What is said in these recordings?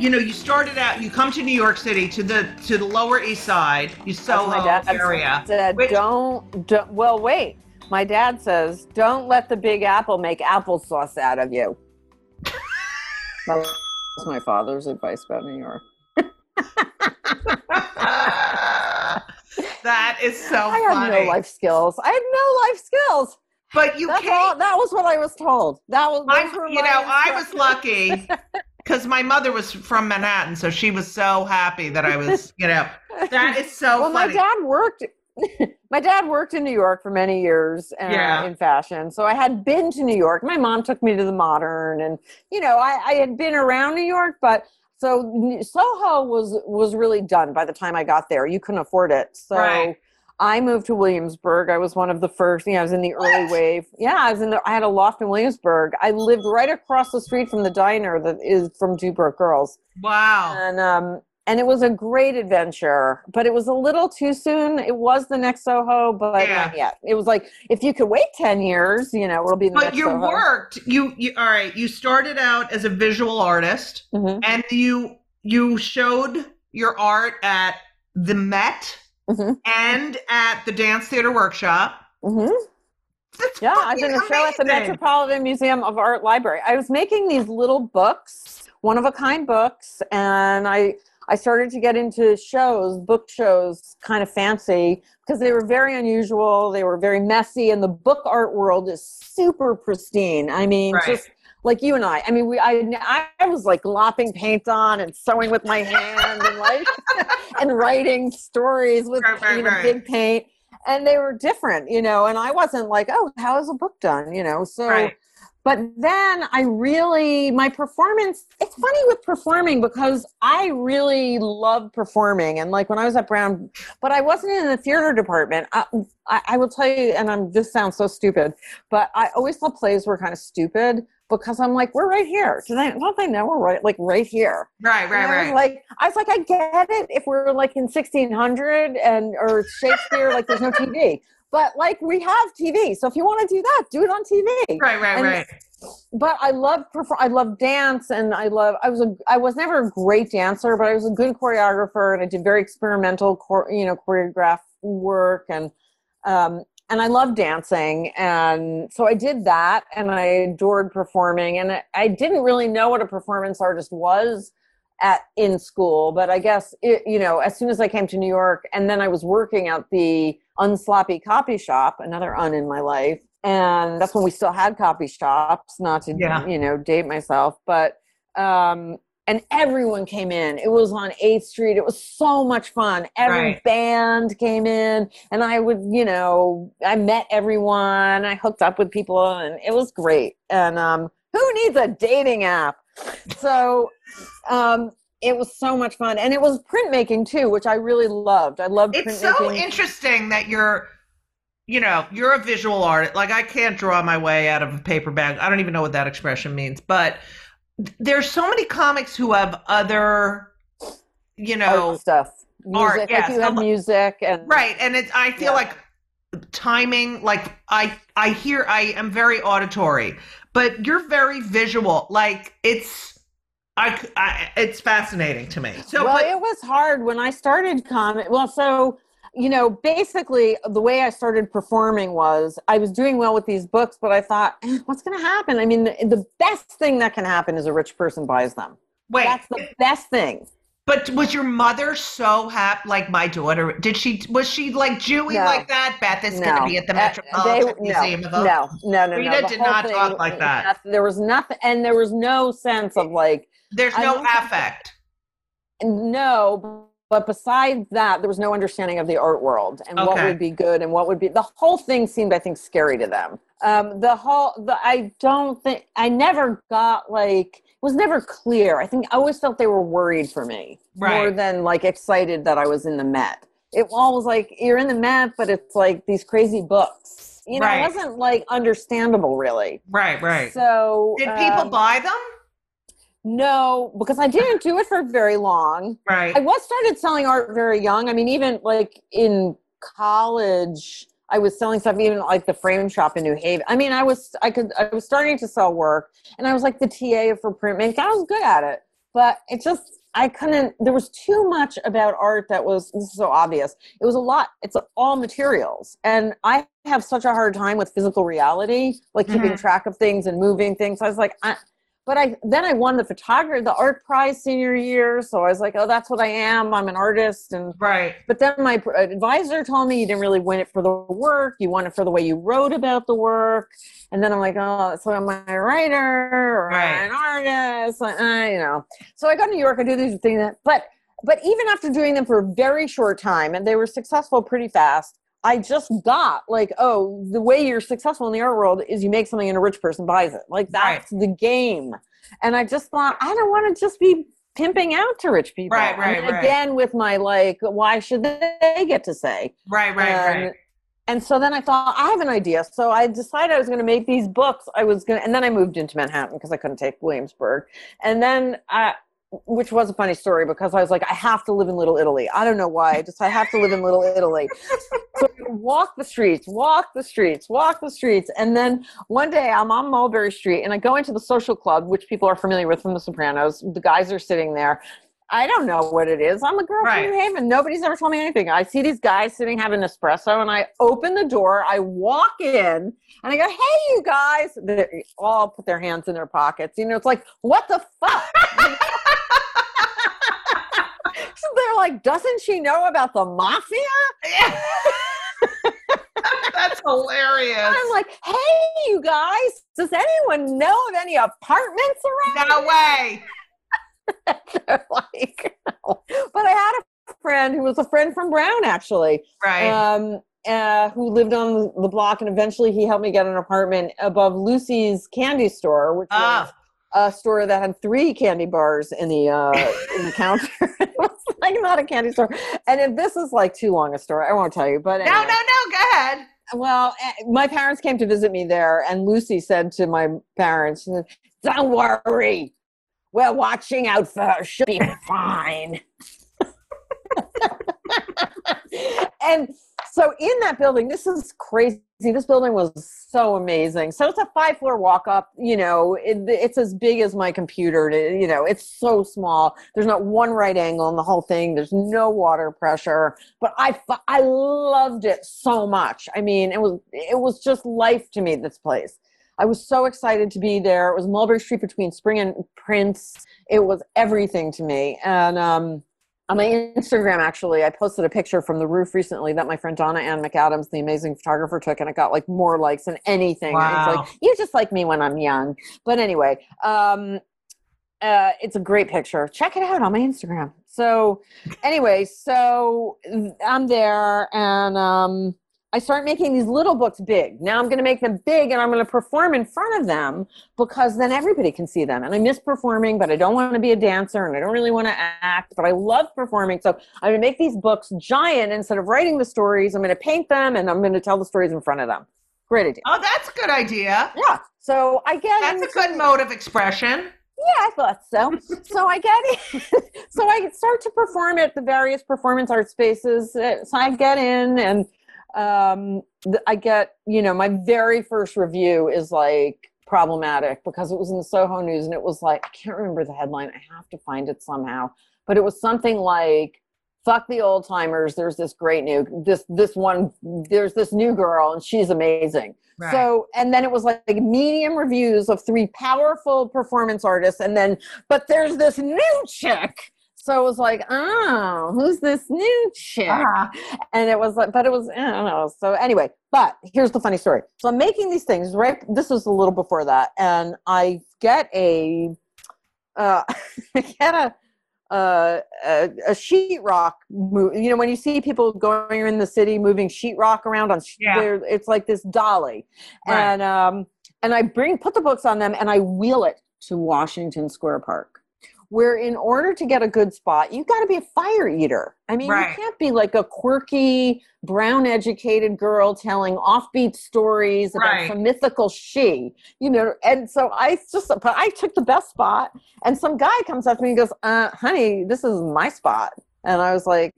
You know, you started out. You come to New York City to the to the Lower East Side, you Soho my dad area. said, which- don't, don't, well, wait. My dad says, don't let the big apple make applesauce out of you. that was my father's advice about New York. that is so I have funny. no life skills. I have no life skills. but you That's can't. all, that was what I was told. That was, were you my know, I was lucky because my mother was from Manhattan, so she was so happy that I was, you know, that is so well, my dad worked. my dad worked in New York for many years uh, Yeah. in fashion, so I had been to New York. My mom took me to the Modern, and you know, I, I had been around New York, but so Soho was was really done by the time I got there. You couldn't afford it, so. Right. I moved to Williamsburg. I was one of the first. You know, I was in the early What? wave. Yeah, I was in. The, I had a loft in Williamsburg. I lived right across the street from the diner that is from Two Broke Girls wow. and um and it was a great adventure but it was a little too soon it was the next soho but Yeah. not yet it was like if you could wait 10 years you know it'll be the But next you soho worked. You, you all right. You started out as a visual artist, Mhm, and you you showed your art at the Met mhm, and at the Dance Theater Workshop. mhm. Yeah i did a show at the metropolitan museum of art library i was making these little books one of a kind books and i i started to get into shows book shows kind of fancy because they were very unusual they were very messy and the book art world is super pristine i mean Right. just like you and I. I mean, we I I was like lopping paint on and sewing with my hand and like and writing stories with Right, right, you know right. big paint. And they were different, you know, and I wasn't like, oh, how is a book done? You know, so but then I really my performance. It's funny with performing because I really love performing, and like when I was at Brown, but I wasn't in the theater department. I, I, I will tell you, and I'm this sounds so stupid, but I always thought plays were kind of stupid because I'm like, we're right here. Do they don't they know we're right like right here? Right, right, And right. like I was like, I get it if we're like in sixteen hundred and or Shakespeare, like there's no TV. But like we have TV. So if you want to do that, do it on TV. right, right, and- right. But I love perform I love dance and I love I was a I was never a great dancer, but I was a good choreographer and I did very experimental chor, you know, choreograph work and um and I love dancing. And so I did that and I adored performing. And I, didn't really know what a performance artist was at in school, but I guess, it, you know, as soon as I came to New York and then I was working at the Unsloppy Copy Shop, another un in my life. And that's when we still had copy shops, not to, Yeah. you know, date myself, but, um, and everyone came in. It was on 8th Street. It was so much fun. Every Right. band came in, and I would, you know, I met everyone. I hooked up with people, and it was great. And um, who needs a dating app? So um, it was so much fun, and it was printmaking too, which I really loved. I loved It's so interesting that you're, you know, you're a visual artist. Like I can't draw my way out of a paper bag. I don't even know what that expression means, but there's so many comics who have other, you know, art stuff. Music, art, like you have music and right. And it's I feel Yeah. like timing. Like I I hear I am very auditory, but you're very visual. Like it's. I, I, it's fascinating to me. So, well, but, it was hard when I started comic. Well, so you know, basically, the way I started performing was I was doing well with these books, but I thought, eh, what's going to happen? I mean, the, the best thing that can happen is a rich person buys them. wait, That's the best thing. But was your mother so happy? Like my daughter, did she? Was she like Jewy No. like that? Beth is going to be at the Uh, Metropolitan they- Museum no, of Art. no, no, no, Rita no. Did not thing- talk like that. There was nothing, and there was no sense of like There's no affect. No, but besides that, there was no understanding of the art world and what would be good and what would be. The whole thing seemed, I think, scary to them. Um, the whole, the I don't think I never got like it was never clear. I think I always felt they were worried for me more than like excited that I was in the Met. It all was like you're in the Met, but it's like these crazy books. You know, Right. it wasn't like understandable really. Right, right. So Did people um, buy them? No, because I didn't do it for very long. Right. I was started selling art very young. I mean, even like in college, I was selling stuff. Even like the frame shop in New Haven. I mean, I was I could I was starting to sell work, and I was like the TA for printmaking. I was good at it, but it just I couldn't. There was too much about art that was this is so obvious. It was a lot. It's all materials, and I have such a hard time with physical reality, like keeping Mhm. track of things and moving things. I was like, I, but I then I won the photography, the art prize senior year. So I was like, oh, that's what I am. I'm an artist. And Right. but then my advisor told me you didn't really win it for the work. You won it for the way you wrote about the work. And then I'm like, oh, so am I a writer or Right. an artist? Like, uh, you know. So I go to New York. I do these things, that, but but even after doing them for a very short time, and they were successful pretty fast. I just got like, oh, the way you're successful in the art world is you make something and a rich person buys it. Like that's the game. And I just thought, I don't want to just be pimping out to rich people. Right, right, right. Again, with my like, why should they get to say? Right, right, and, right. and so then I thought, I have an idea. So I decided I was going to make these books. I was going to, and then I moved into Manhattan because I couldn't take Williamsburg. And then I, which was a funny story because I was like, I have to live in Little Italy. I don't know why. I just I have to live in Little Italy. so walk the streets, walk the streets, walk the streets, and then one day I'm on Mulberry Street and I go into the social club, which people are familiar with from The Sopranos. The guys are sitting there. I don't know what it is. I'm a girl Right. from New Haven. Nobody's ever told me anything. I see these guys sitting having espresso, and I open the door. I walk in, and I go, "Hey, you guys!" They all put their hands in their pockets. You know, it's like, what the fuck? they're like, "Doesn't she know about the mafia?" That's hilarious. I'm like, "Hey, you guys! Does anyone know of any apartments around?" No way. They're like, but I had a friend who was a friend from Brown actually. Right. Um, uh, who lived on the block, and eventually he helped me get an apartment above Lucy's Candy Store, which Ah. was a store that had three candy bars in the uh, in the counter. it was like not a candy store. And if this is like too long a story, I won't tell you. But No, anyway. no, no. Go ahead. Well, eh, my parents came to visit me there, and Lucy said to my parents, "Don't worry, we're watching out for her. She'll be fine." and so, in that building, this is crazy. This building was so amazing. So it's a five floor walk up. You know, it, it's as big as my computer. You know, it's so small. There's not one right angle in the whole thing. There's no water pressure. But I I loved it so much. I mean, it was it was just life to me. This place. I was so excited to be there. It was Mulberry Street between Spring and Prince. It was everything to me. And um, on my Instagram, actually, I posted a picture from the roof recently that my friend Dona Ann McAdams, the amazing photographer, took, and it got like more likes than anything. Wow. like you just like me when I'm young. But anyway, um, uh, it's a great picture. Check it out on my Instagram. So, anyway, so I'm there, and um, I start making these little books big. Now I'm going to make them big, and I'm going to perform in front of them because then everybody can see them. And I miss performing, but I don't want to be a dancer, and I don't really want to act, but I love performing. So I'm going to make these books giant instead of writing the stories. I'm going to paint them, and I'm going to tell the stories in front of them. Great idea. Oh, that's a good idea. Yeah. So I get That's a good mode of expression. yeah, I thought so. so I get in, so I start to perform at the various performance art spaces. Uh, So I get in and um, I get, you know, my very first review is like problematic because it was in the Soho News and it was like, I can't remember the headline. I have to find it somehow. But it was something like, fuck the old timers. There's this great new, this, this one, there's this new girl and she's amazing. Right. So, and then it was like medium reviews of three powerful performance artists, and then, but there's this new chick. So it was like, oh, who's this new chick? Ah. And it was like, but it was, I don't know. So anyway, but here's the funny story. So I'm making these things, right? This was a little before that. And I get a, uh, I get a, uh, a, a sheetrock move. You know, when you see people going in the city moving sheetrock around on, Yeah. it's like this dolly, Right. and um, and I bring put the books on them and I wheel it to Washington Square Park. Where in order to get a good spot, you got to be a fire eater. I mean, Right. you can't be like a quirky, brown educated girl telling offbeat stories about Right. some mythical she, you know. And so I just, but I took the best spot, and some guy comes up to me and goes, uh, honey, this is my spot. And I was like,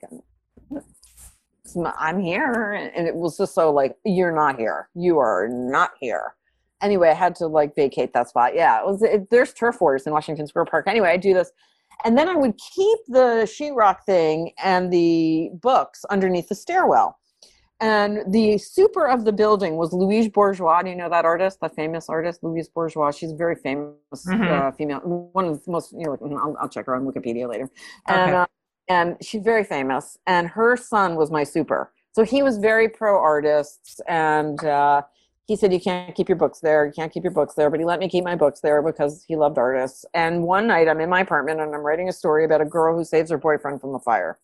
I'm here. And it was just so like, you're not here. You are not here. Anyway, I had to like vacate that spot. Yeah, it was, it, there's turf wars in Washington Square Park. Anyway, I do this. And then I would keep the sheetrock thing and the books underneath the stairwell. And the super of the building was Louise Bourgeois. Do you know that artist, the famous artist, Louise Bourgeois? She's a very famous Mhm. uh, female, one of the most, you know, I'll, I'll check her on Wikipedia later. And, Okay. uh, and she's very famous. And her son was my super. So he was very pro artists. And uh, he said, You can't keep your books there. You can't keep your books there. But he let me keep my books there because he loved artists. And one night I'm in my apartment and I'm writing a story about a girl who saves her boyfriend from a fire.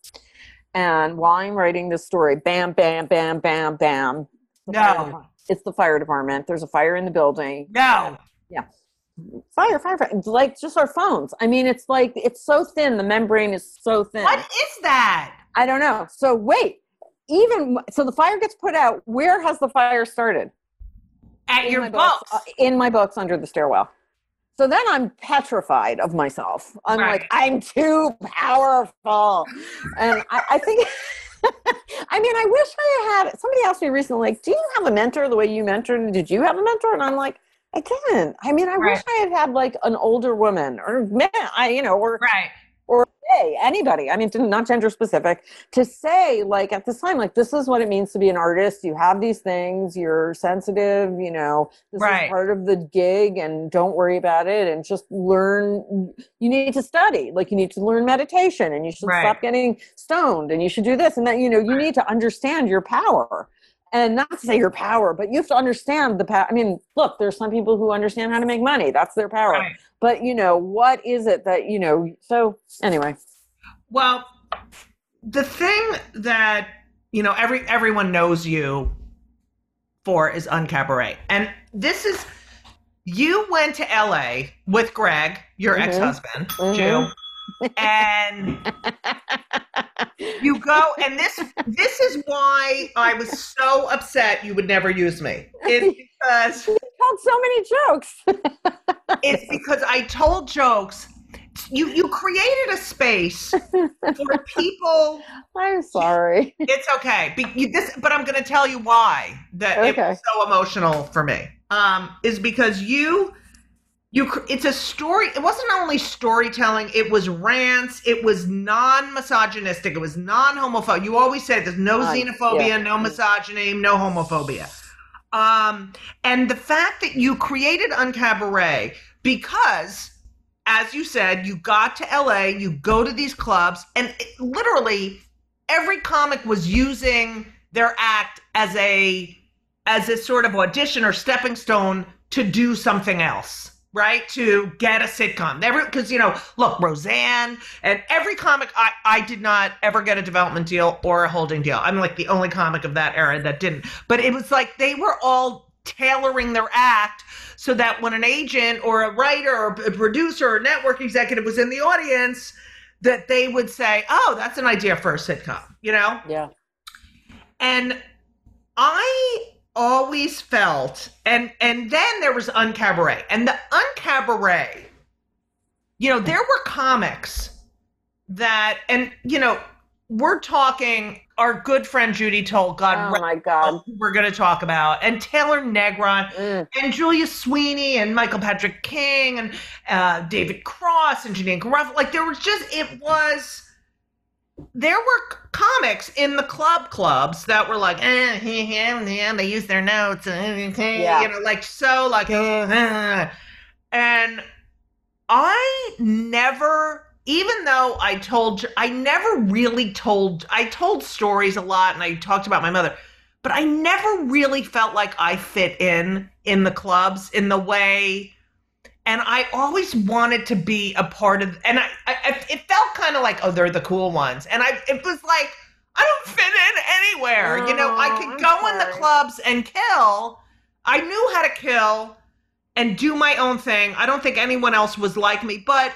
And while I'm writing this story, bam, bam, bam, bam, bam. No. It's the fire department. There's a fire in the building. No. Yeah fire, fire, fire. Like just our phones. I mean, it's like, it's so thin. The membrane is so thin. What is that? I don't know. So wait, even so, the fire gets put out. Where has the fire started? At In your my books. uh, in my books under the stairwell. So then I'm petrified of myself. I'm Right. like, I'm too powerful, and I, I think. I mean, I wish I had. Somebody asked me recently, like, "Do you have a mentor the way you mentored? Did you have a mentor?" And I'm like, I didn't. I mean, I wish I had had like an older woman or man, I you know, or right. or hey, anybody. I mean, not gender specific. To say like at this time, like this is what it means to be an artist. You have these things. You're sensitive. You know, this Right. is part of the gig, and don't worry about it. And just learn. You need to study. Like you need to learn meditation, and you should Right. stop getting stoned, and you should do this and that. You know, you need to understand your power. And not to say your power, but you have to understand the power. I mean, look, there's some people who understand how to make money. That's their power Right. But you know what is it that you know so anyway Well, the thing that you know, every everyone knows you for is Uncabaret. And this is you went to LA with Greg, your Mhm. ex-husband, Mhm. Jew, and you go and this this is why I was so upset you would never use me. It's because told so many jokes. it's because I told jokes. You you created a space for people. I'm sorry. It's okay. Be, you, this, but I'm going to tell you why that it was so emotional for me. Um, is because you you it's a story. It wasn't only storytelling. It was rants. It was non-misogynistic. It was non-homophobic. You always say there's no Uh, xenophobia, yeah. no misogyny, no homophobia. Um, and the fact that you created Uncabaret because, as you said, you got to LA, you go to these clubs, and it, literally every comic was using their act as a as a sort of audition or stepping stone to do something else right to get a sitcom. Never because you know look roseanne and every comic I, I did not ever get a development deal or a holding deal. I'm like the only comic of that era that didn't. But it was like they were all tailoring their act so that when an agent or a writer or a producer or network executive was in the audience that they would say oh that's an idea for a sitcom you know? Yeah. and I always felt and and then there was Uncabaret. And the Uncabaret, you know, there were comics that and you know, we're talking our good friend Judy Toll, God Oh my God. we're gonna talk about, and Taylor Negron Mm. and Julia Sweeney and Michael Patrick King and uh, David Cross and Janeane Garofalo. Like there was just it was there were comics in the club clubs that were like, eh, yeah, they use their notes, eh, eh, Yeah. you know, like so, like, eh, eh. and I never, even though I told, I never really told, I told stories a lot, and I talked about my mother, but I never really felt like I fit in in the clubs in the way and I always wanted to be a part of. And I, I it felt kind of like, oh, they're the cool ones, and I, it was like, I don't fit in anywhere. you know, I Oh, could I'm go in the clubs and kill. I knew how to kill and do my own thing. I don't think anyone else was like me, but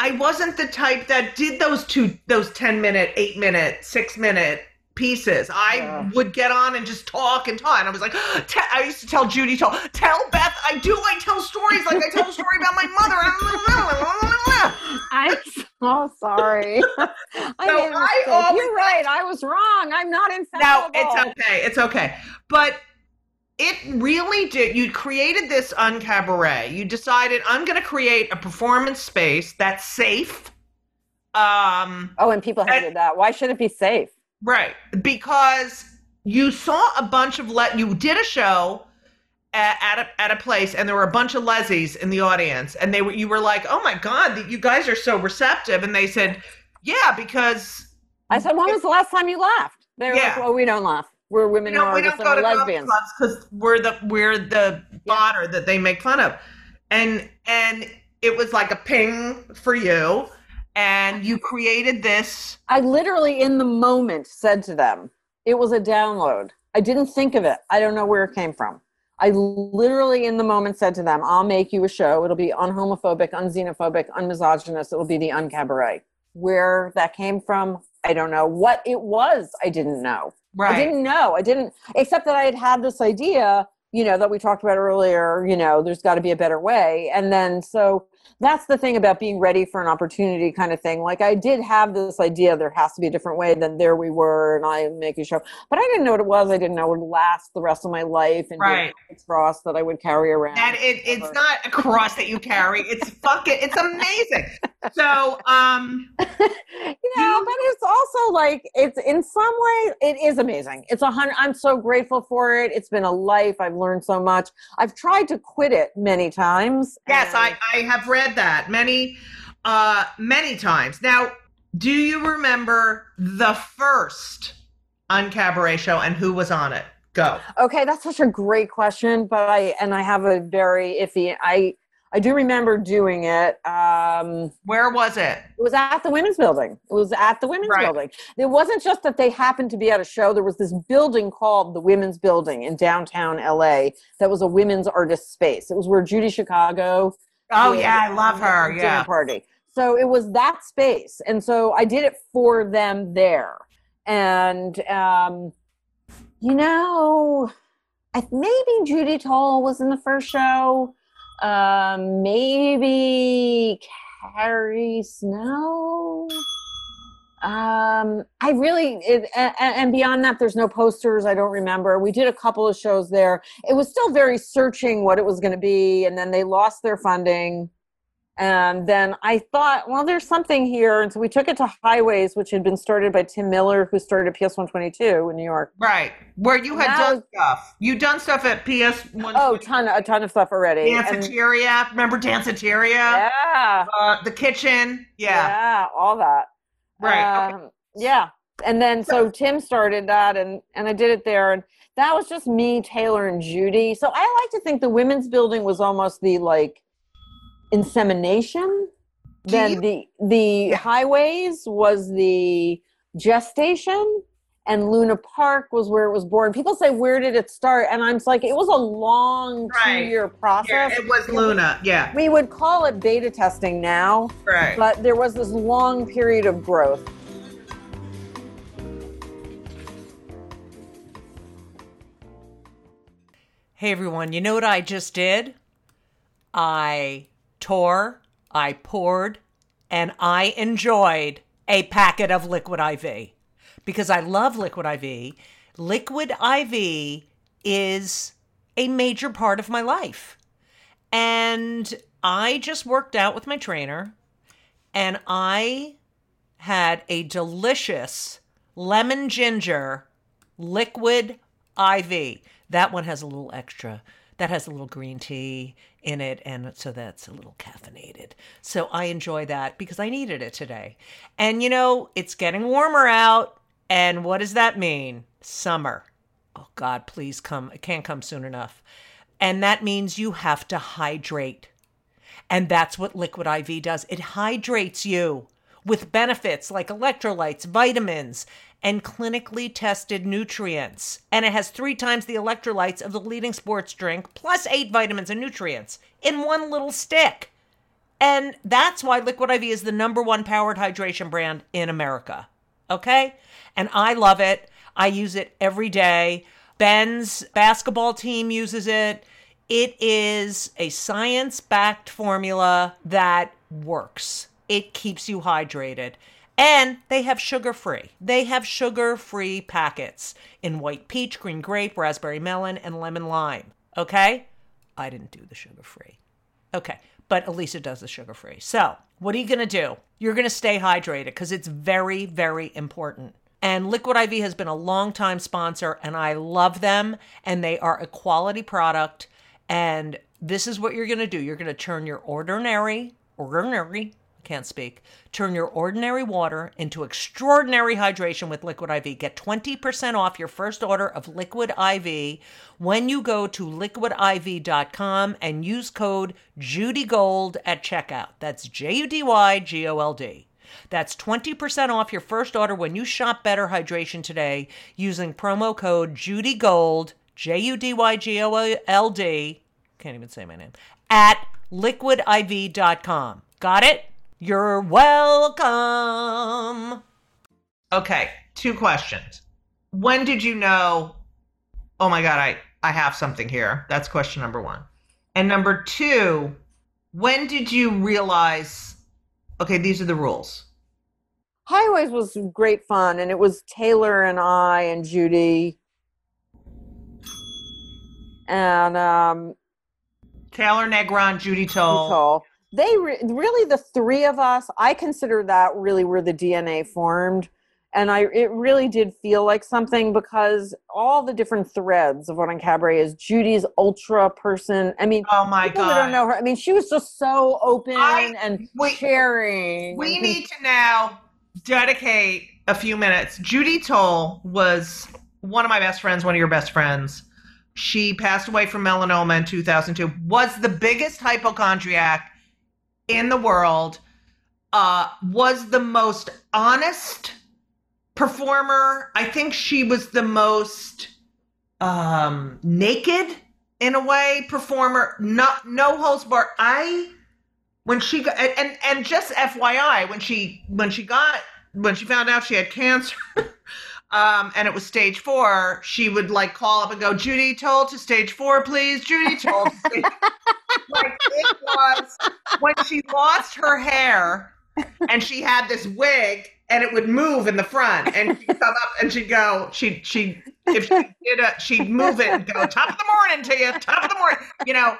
I wasn't the type that did those two, those ten minute, eight minute, six minute pieces. I Yeah. would get on and just talk and talk. And I was like, I used to tell Judy, tell, tell Beth, I do I tell stories like I tell a story about my mother. I'm so sorry. I So I always- You're right. I was wrong. I'm not no, infallible. it's okay. It's okay. But it really did. You created this uncabaret. You decided I'm going to create a performance space that's safe. Um, Oh, and people hated that. Why should it be safe? Right. Because you saw a bunch of let you did a show at, at a at a place and there were a bunch of lesies in the audience and they were you were like, "Oh my god, you guys are so receptive." And they said, "Yeah, because I said, when was the last time you laughed? They were like, well, we don't laugh. We're women know, who we are don't go to lesbians. cuz we're the we're the Yeah. fodder that they make fun of." And and it was like a ping for you and you created this I literally, in the moment, said to them, it was a download. I didn't think of it. I don't know where it came from. I literally, in the moment, said to them, I'll make you a show. It'll be unhomophobic, unxenophobic, unmisogynist. It'll be the uncabaret. Where that came from, I don't know. What it was, I didn't know. right. I didn't know. I didn't, except that I had had this idea, you know, that we talked about earlier, you know, there's got to be a better way. And then, so that's the thing about being ready for an opportunity kind of thing. Like I did have this idea there has to be a different way. than there we were, and I make a show, but I didn't know what it was. I didn't know it would last the rest of my life and Right. a cross that I would carry around. that it, it's not a cross that you carry. It's fucking it's amazing. So um you know, but it's also like it's in some way it is amazing. It's a hundred. I'm so grateful for it. It's been a life. I've learned so much. I've tried to quit it many times. yes, I, I have read that many uh many times. Now, do you remember the first Uncabaret show and who was on it? Go. Okay, that's such a great question, but I and I have a very iffy. I I do remember doing it. Um, Where was it? it was at the women's building. It was at the women's Right. building. It wasn't just that they happened to be at a show. There was this building called the Women's Building in downtown LA that was a women's artist space. It was where Judy Chicago Oh yeah, I love her. dinner Yeah. party. So it was that space, and so I did it for them there. And um, you know, I maybe Judy Toll was in the first show. Um, maybe Carrie Snow. Um, I really, it, and, and beyond that, there's no posters. I don't remember. We did a couple of shows there. It was still very searching what it was going to be, and then they lost their funding. And then I thought, well, there's something here, and so we took it to Highways, which had been started by Tim Miller, who started PS 122 in New York. Right. Where you had done was- stuff. You done stuff at PS one. Oh, ton, a ton of stuff already. And- Danceteria. Remember Danceteria? yeah, Uh, the kitchen. Yeah. yeah, all that. Right. Um, Yeah. And then so Tim started that and and I did it there and that was just me, Taylor and Judy. So I like to think the women's building was almost the like insemination. Do then you- the the Yeah. highways was the gestation and Luna Park was where it was born. People say where did it start? And I'm just like it was a long Right. 2-year Yeah, process. it was Luna. Yeah. we would call it beta testing now, Right. but there was this long period of growth. Hey everyone, you know what I just did? I tore, I poured, and I enjoyed a packet of Liquid IV because I love Liquid IV. Liquid IV is a major part of my life. And I just worked out with my trainer and I had a delicious lemon ginger liquid IV. That one has a little extra. That has a little green tea in it, and so that's a little caffeinated. So I enjoy that because I needed it today. And you know, it's getting warmer out, and what does that mean? Summer. Oh God, please come. It can't come soon enough. And that means you have to hydrate. And that's what Liquid IV does. It hydrates you with benefits like electrolytes, vitamins, and clinically tested nutrients. And it has three times the electrolytes of the leading sports drink, plus eight vitamins and nutrients in one little stick. And that's why Liquid IV is the number one powered hydration brand in America. Okay? And I love it. I use it every day. Ben's basketball team uses it. It is a science backed formula that works. It keeps you hydrated. And they have sugar free. They have sugar free packets in white peach, green grape, raspberry melon, and lemon lime. Okay? I didn't do the sugar free. Okay, but Elisa does the sugar free. So, what are you going to do? You're going to stay hydrated because it's very, very important. And Liquid IV has been a long time sponsor, and I love them, and they are a quality product. And this is what you're going to do you're going to turn your ordinary, ordinary, can't speak, turn your ordinary water into extraordinary hydration with Liquid IV. Get 20% off your first order of Liquid IV when you go to liquidiv.com and use code JudyGold at checkout. That's J U D Y G O L D. That's 20% off your first order when you shop Better Hydration today using promo code JudyGold, J U D Y G O L D. Can't even say my name. At liquidiv.com. Got it? You're welcome. Okay, two questions. When did you know, oh my God, I, I have something here? That's question number one. And number two, when did you realize, okay, these are the rules? Highways was great fun, and it was Taylor and I and Judy, and um, Taylor Negron, Judy Toll. Nicole. They re- really the three of us. I consider that really where the DNA formed, and I it really did feel like something because all the different threads of what Uncabaret is Judy's ultra person. I mean, Oh my God. who don't know her. I mean, she was just so open I- and wait. sharing. We and- need to now dedicate a few minutes. Judy Toll was one of my best friends, one of your best friends. she passed away from melanoma in 2002, was the biggest hypochondriac in the world, uh, was the most honest performer. I think she was the most um, naked in a way performer. Not no holds barred. I when she got and and just FYI when she when she got when she found out she had cancer. Um, and it was stage four, she would like call up and go, Judy Toll to stage four, please. Judy Toll like it was when she lost her hair and she had this wig and it would move in the front and she'd come up and she'd go she she if she did a she'd move it and go top of the morning to you top of the morning you know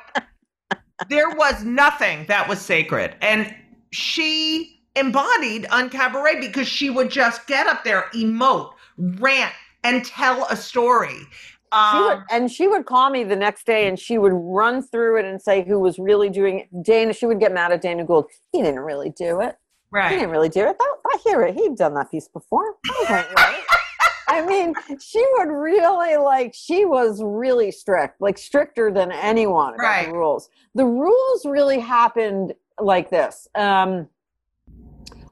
there was nothing that was sacred and she embodied Uncabaret because she would just get up there emote rant and tell a story she would, um, and she would call me the next day and she would run through it and say who was really doing it. Dana, she would get mad at Dana Gould. He didn't really do it. He didn't really do it. That, I hear it. He'd done that piece before. That right. I mean, she would really like, she was really strict, like stricter than anyone about Right. the rules. The rules really happened like this. Um,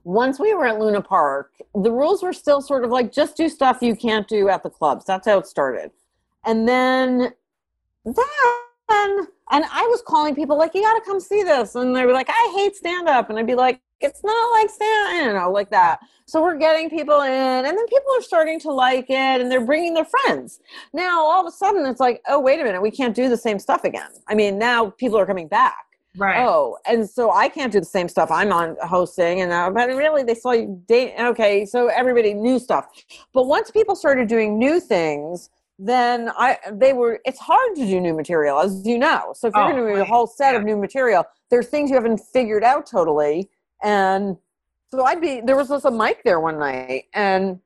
once we were at Luna Park, the rules were still sort of like just do stuff you can't do at the clubs. That's how it started. And then, then, and I was calling people like, you got to come see this. And they were like, I hate stand up. And I'd be like, it's not like stand, you know, like that. So we're getting people in, and then people are starting to like it, and they're bringing their friends. Now all of a sudden, it's like, oh, wait a minute, we can't do the same stuff again. I mean, now people are coming back. right Oh, and so I can't do the same stuff I'm on hosting, and uh, but really they saw you date. Okay, so everybody knew stuff, but once people started doing new things, then I they were. It's hard to do new material, as you know. So if you're Oh, going to do a whole set of new material, there's things you haven't figured out totally, and so I'd be there was just a mic there one night, and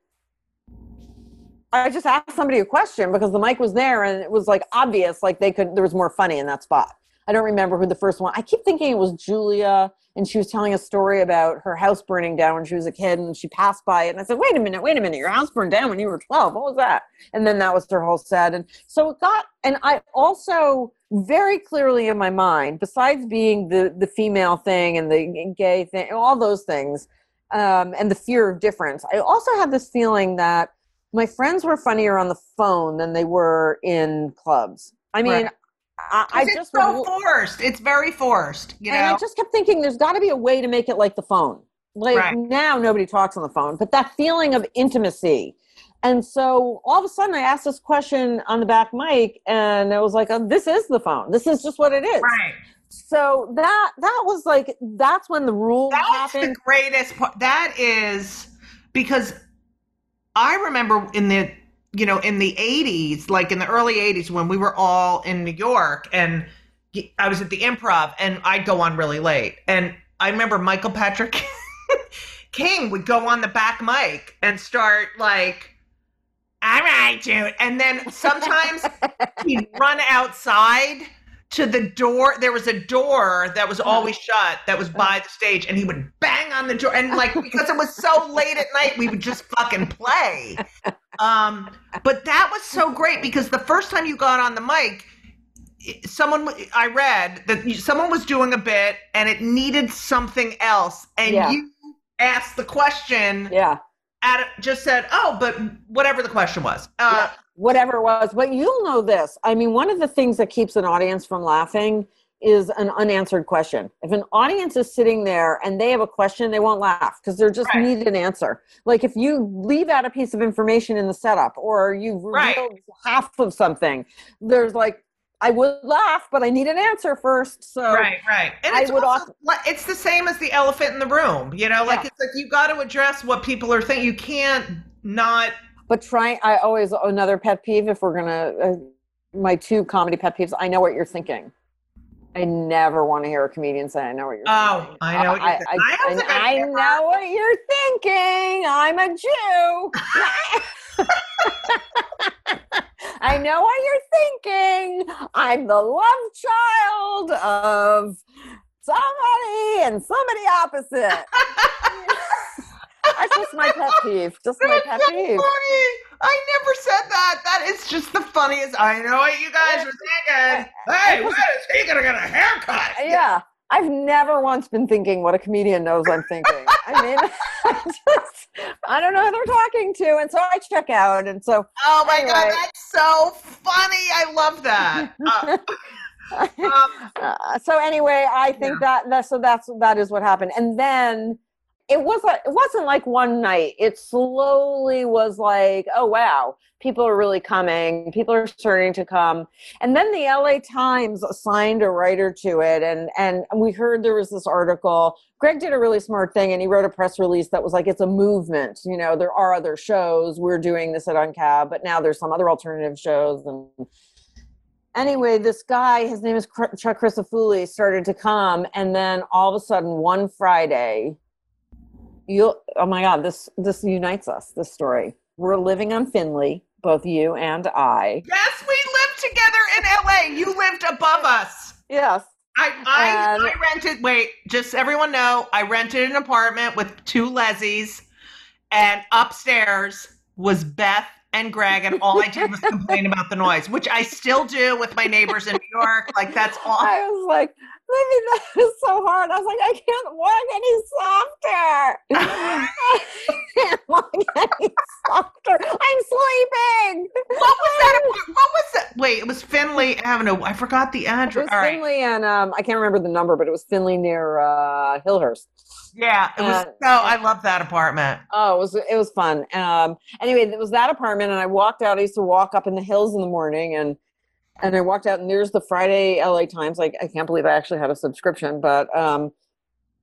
I just asked somebody a question because the mic was there, and it was like obvious, like they could there was more funny in that spot. I don't remember who the first one. I keep thinking it was Julia, and she was telling a story about her house burning down when she was a kid, and she passed by it. And I said, "Wait a minute, wait a minute! Your house burned down when you were 12. What was that?" And then that was her whole set. And so it got. And I also very clearly in my mind, besides being the the female thing and the gay thing, all those things, um, and the fear of difference, I also had this feeling that my friends were funnier on the phone than they were in clubs. I mean. Right. I, I it's just so forced it's very forced you and know I just kept thinking there's got to be a way to make it like the phone. Like Right. now nobody talks on the phone, but that feeling of intimacy. And so all of a sudden I asked this question on the back mic and I was like, oh, this is the phone. This is just what it is. right So that that was like that's when the rules That's the greatest part. That is because I remember in the you know in the 80s like in the early 80s when we were all in New York and I was at the improv and I'd go on really late and I remember Michael Patrick King would go on the back mic and start like all right dude and then sometimes he'd run outside to the door. There was a door that was always shut that was by the stage, and he would bang on the door. And like because it was so late at night, we would just fucking play. Um, but that was so great because the first time you got on the mic, someone I read that someone was doing a bit and it needed something else, and Yeah. you asked the question Yeah. At just said, "Oh, but whatever the question was." Uh, Yeah. Whatever it was. But you'll know this. I mean, one of the things that keeps an audience from laughing is an unanswered question. If an audience is sitting there and they have a question, they won't laugh because they're just Right. need an answer. Like if you leave out a piece of information in the setup or you've Right. revealed half of something, there's like, I would laugh, but I need an answer first. So Right, right. And I it's would also, it's the same as the elephant in the room. You know, like Yeah. it's like you got to address what people are thinking. You can't not. but try i always another pet peeve if we're gonna uh, my two comedy pet peeves i know what you're thinking i never want to hear a comedian say i know what you're Oh, thinking I know what you're I, thinking. I, I I, know what you're thinking i'm a jew i know what you're thinking i'm the love child of somebody and somebody opposite That's just my pet peeve. Just my That's pet so peeve. funny. I never said that. That is just the funniest. I know what you guys were thinking. Hey, when is he gonna get a haircut? Yeah. I've never once been thinking what a comedian knows I'm thinking. I mean, I just, I don't know who they're talking to. And so I check out. And so, Oh my god, that's so funny. I love that. Uh, um, uh, so anyway, I think that, that, so that's, that is what happened. And then it was, a, it wasn't like one night. It slowly was like, oh, wow, people are really coming. People are starting to come. And then the LA Times assigned a writer to it. And, and we heard there was this article. Greg did a really smart thing and he wrote a press release that was like, it's a movement. You know, there are other shows. We're doing this at Uncab, but now there's some other alternative shows. And anyway, this guy, his name is Chuck Crisafulli, started to come. And then all of a sudden, one Friday, you'll, oh my God, this, this unites us, this story. We're living on Finley, both you and I. yes, we lived together in LA. You lived above us. Yes. I, I, And- I rented, wait, just everyone know, I rented an apartment with two Leslie's, and upstairs was Beth and Greg, and all I did was complain about the noise, which I still do with my neighbors in New York. Like, that's all. I was like, maybe that is so hard. I was like, I can't walk any softer. I can't walk any softer. I'm sleeping. What was that? What was that? Wait, it was Finley Avenue. I forgot the address. It was All right. Finley and um, I can't remember the number, but it was Finley near uh, Hillhurst. Yeah, it was. Uh, so I love that apartment. Oh, it was it was fun. Um, anyway, it was that apartment, and I walked out. I used to walk up in the hills in the morning, and and I walked out, and there's the Friday LA Times. Like I can't believe I actually had a subscription, but um,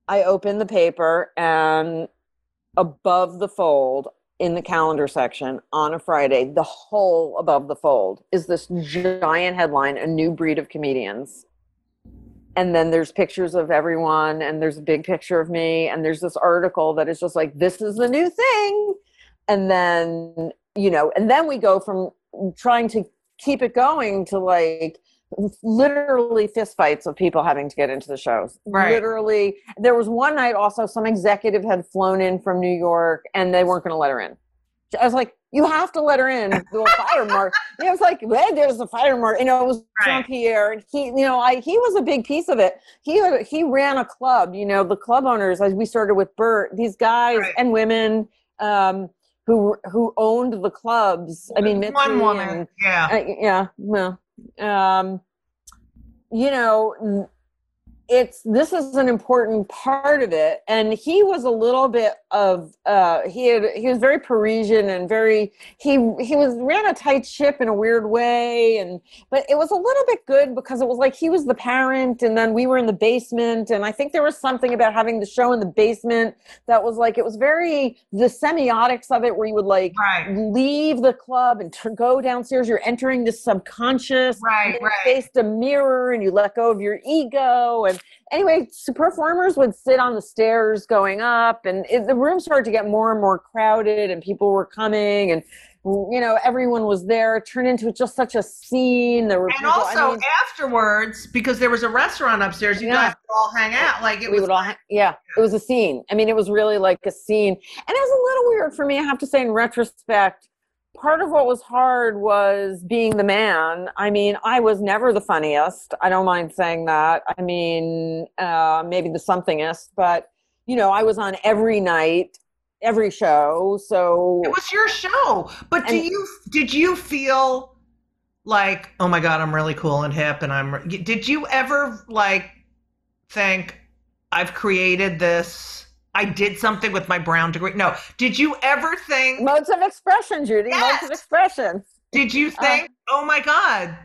I opened the paper, and above the fold in the calendar section on a Friday, the whole above the fold is this giant headline: "A new breed of comedians." And then there's pictures of everyone and there's a big picture of me and there's this article that is just like this is the new thing. And then you know and then we go from trying to keep it going to like literally fistfights of people having to get into the shows. Right. literally there was one night also some executive had flown in from new york and they weren't going to let her in. I was like you have to let her in the fire mark it was like well, there's the fire mark you know it was Right. Jean Pierre and he you know I he was a big piece of it he he ran a club you know the club owners as we started with Bert these guys Right. and women um who who owned the clubs I mean Mitzi one woman. and- yeah. uh, yeah well um you know it's this is an important part of it. And he was a little bit of uh he had he was very parisian and very he he was ran a tight ship in a weird way. And but it was a little bit good because it was like he was the parent and then we were in the basement. And i think there was something about having the show in the basement that was like it was very the semiotics of it where you would like Right. leave the club and tur go downstairs. You're entering the subconscious. Right, and then you right. faced a mirror and you let go of your ego. And anyway performers would sit on the stairs going up and it, the room started to get more and more crowded and people were coming and you know everyone was there it turned into just such a scene there were And people, I also mean, afterwards, because there was a restaurant upstairs, you Yeah. guys would all hang out. Like it we was. would all ha- yeah it was a scene i mean it was really like a scene and it was a little weird for me i have to say in retrospect part of what was hard was being the man. I mean i was never the funniest. I don't mind saying that. I mean uh, maybe the somethingest but you know i was on every night every show so it was your show. But do you did you feel like oh my god I'm really cool and hip and I'm did you ever like think I've created this I did something with my brown degree no did you ever think modes of expression judy Yes. modes of expression did you think oh my god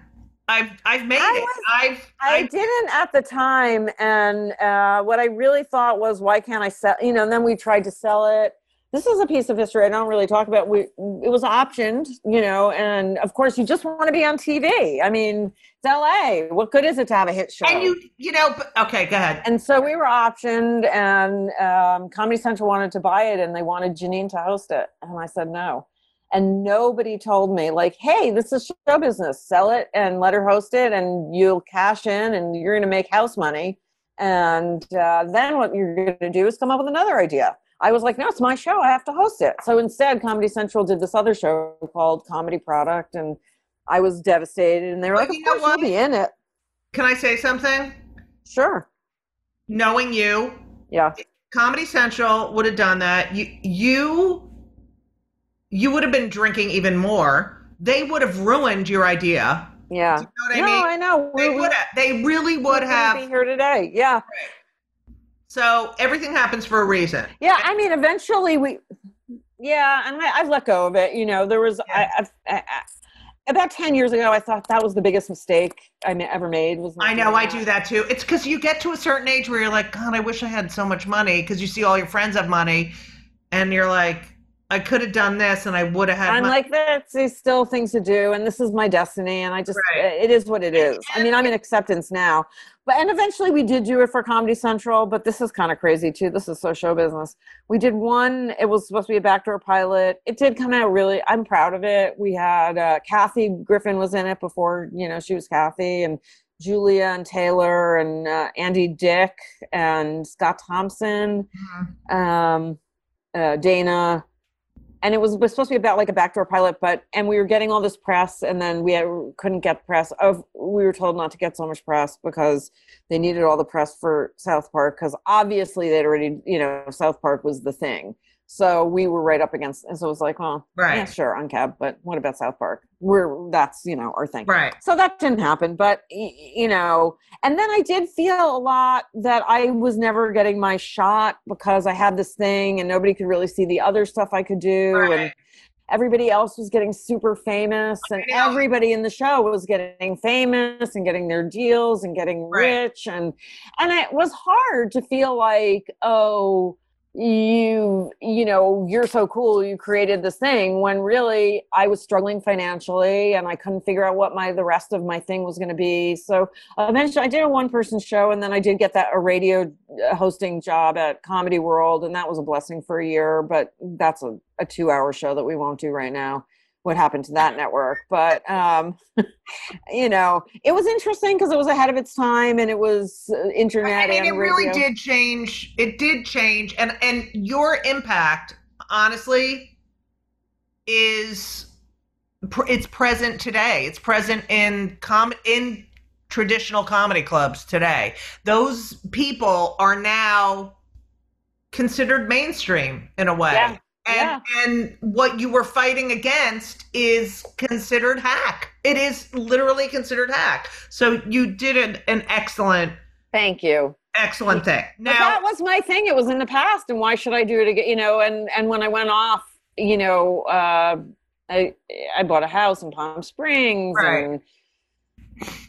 I've I've made Uh, I it I've I I, didn't at the time, and uh, what I really thought was, why can't I sell? You know, and then we tried to sell it. This is a piece of history I don't really talk about. We it was optioned, you know, and of course, you just want to be on TV. I mean, it's LA. What good is it to have a hit show? and you you know okay go ahead and so we were optioned, and um, Comedy Central wanted to buy it, and they wanted Janeane to host it, and I said no. And nobody told me, like, hey, this is show business. Sell it and let her host it, and you'll cash in, and you're going to make house money. And uh, then what you're going to do is come up with another idea. I was like, no, it's my show. I have to host it. So instead, Comedy Central did this other show called Comedy Product, and I was devastated. And they were Well, like, you of know course, you'll be in it. Can I say something? Sure. Knowing you, Yeah. Comedy Central would have done that. You you you would have been drinking even more. They would have ruined your idea. Yeah. Do you know what I no, mean? I know. They would have. They really would have. be here today. Yeah. So everything happens for a reason. Yeah. I mean, eventually we, yeah, and I, I've let go of it. You know, there was, Yeah. I, I, I, about 10 years ago, I thought that was the biggest mistake I ever made. Was I know. I do that too. It's because you get to a certain age where you're like, God, I wish I had so much money. Because you see all your friends have money, and you're like, I could have done this, and I would have had. I'm money. like, there's still things to do, and this is my destiny, and I just, Right. it is what it is. I mean, I'm in acceptance now, but and eventually we did do it for Comedy Central, but this is kind of crazy too. This is so show business. We did one. It was supposed to be a backdoor pilot. It did come out really. I'm proud of it. We had uh, Kathy Griffin was in it before, you know, she was Kathy, and Julia and Taylor and uh, Andy Dick and Scott Thompson Mhm. um, uh, Dana, and it was, was supposed to be about like a backdoor pilot, but and we were getting all this press, and then we had, couldn't get press. Of we were told not to get so much press because they needed all the press for South Park because obviously they'd already, you know, South Park was the thing. So we were right up against, and so it was like, well, Right. yeah, sure, uncab, but what about South Park? We're that's you know our thing Right. so that didn't happen but you know and then i did feel a lot that i was never getting my shot because i had this thing and nobody could really see the other stuff i could do and everybody else was getting super famous and everybody in the show was getting famous and getting their deals and getting Right. rich and and it was hard to feel like oh you you know you're so cool you created this thing when really i was struggling financially and i couldn't figure out what my the rest of my thing was going to be. So eventually i did a one person show and then i did get that a radio uh, hosting job at comedy world and that was a blessing for a year but that's a, a two hour show that we won't do right now what happened to that network but um you know it was interesting because it was ahead of its time and it was uh, internet I mean, and it really did change. It did change, and and your impact, honestly, is it's present today. It's present in com in traditional comedy clubs today. Those people are now considered mainstream in a way. Yeah, And yeah. and what you were fighting against is considered hack. It is literally considered hack. So you did an, an excellent thank you excellent thing. But that was my thing. It was in the past, and why should I do it again? You know, and and when I went off, you know, uh, I I bought a house in Palm Springs, Right. and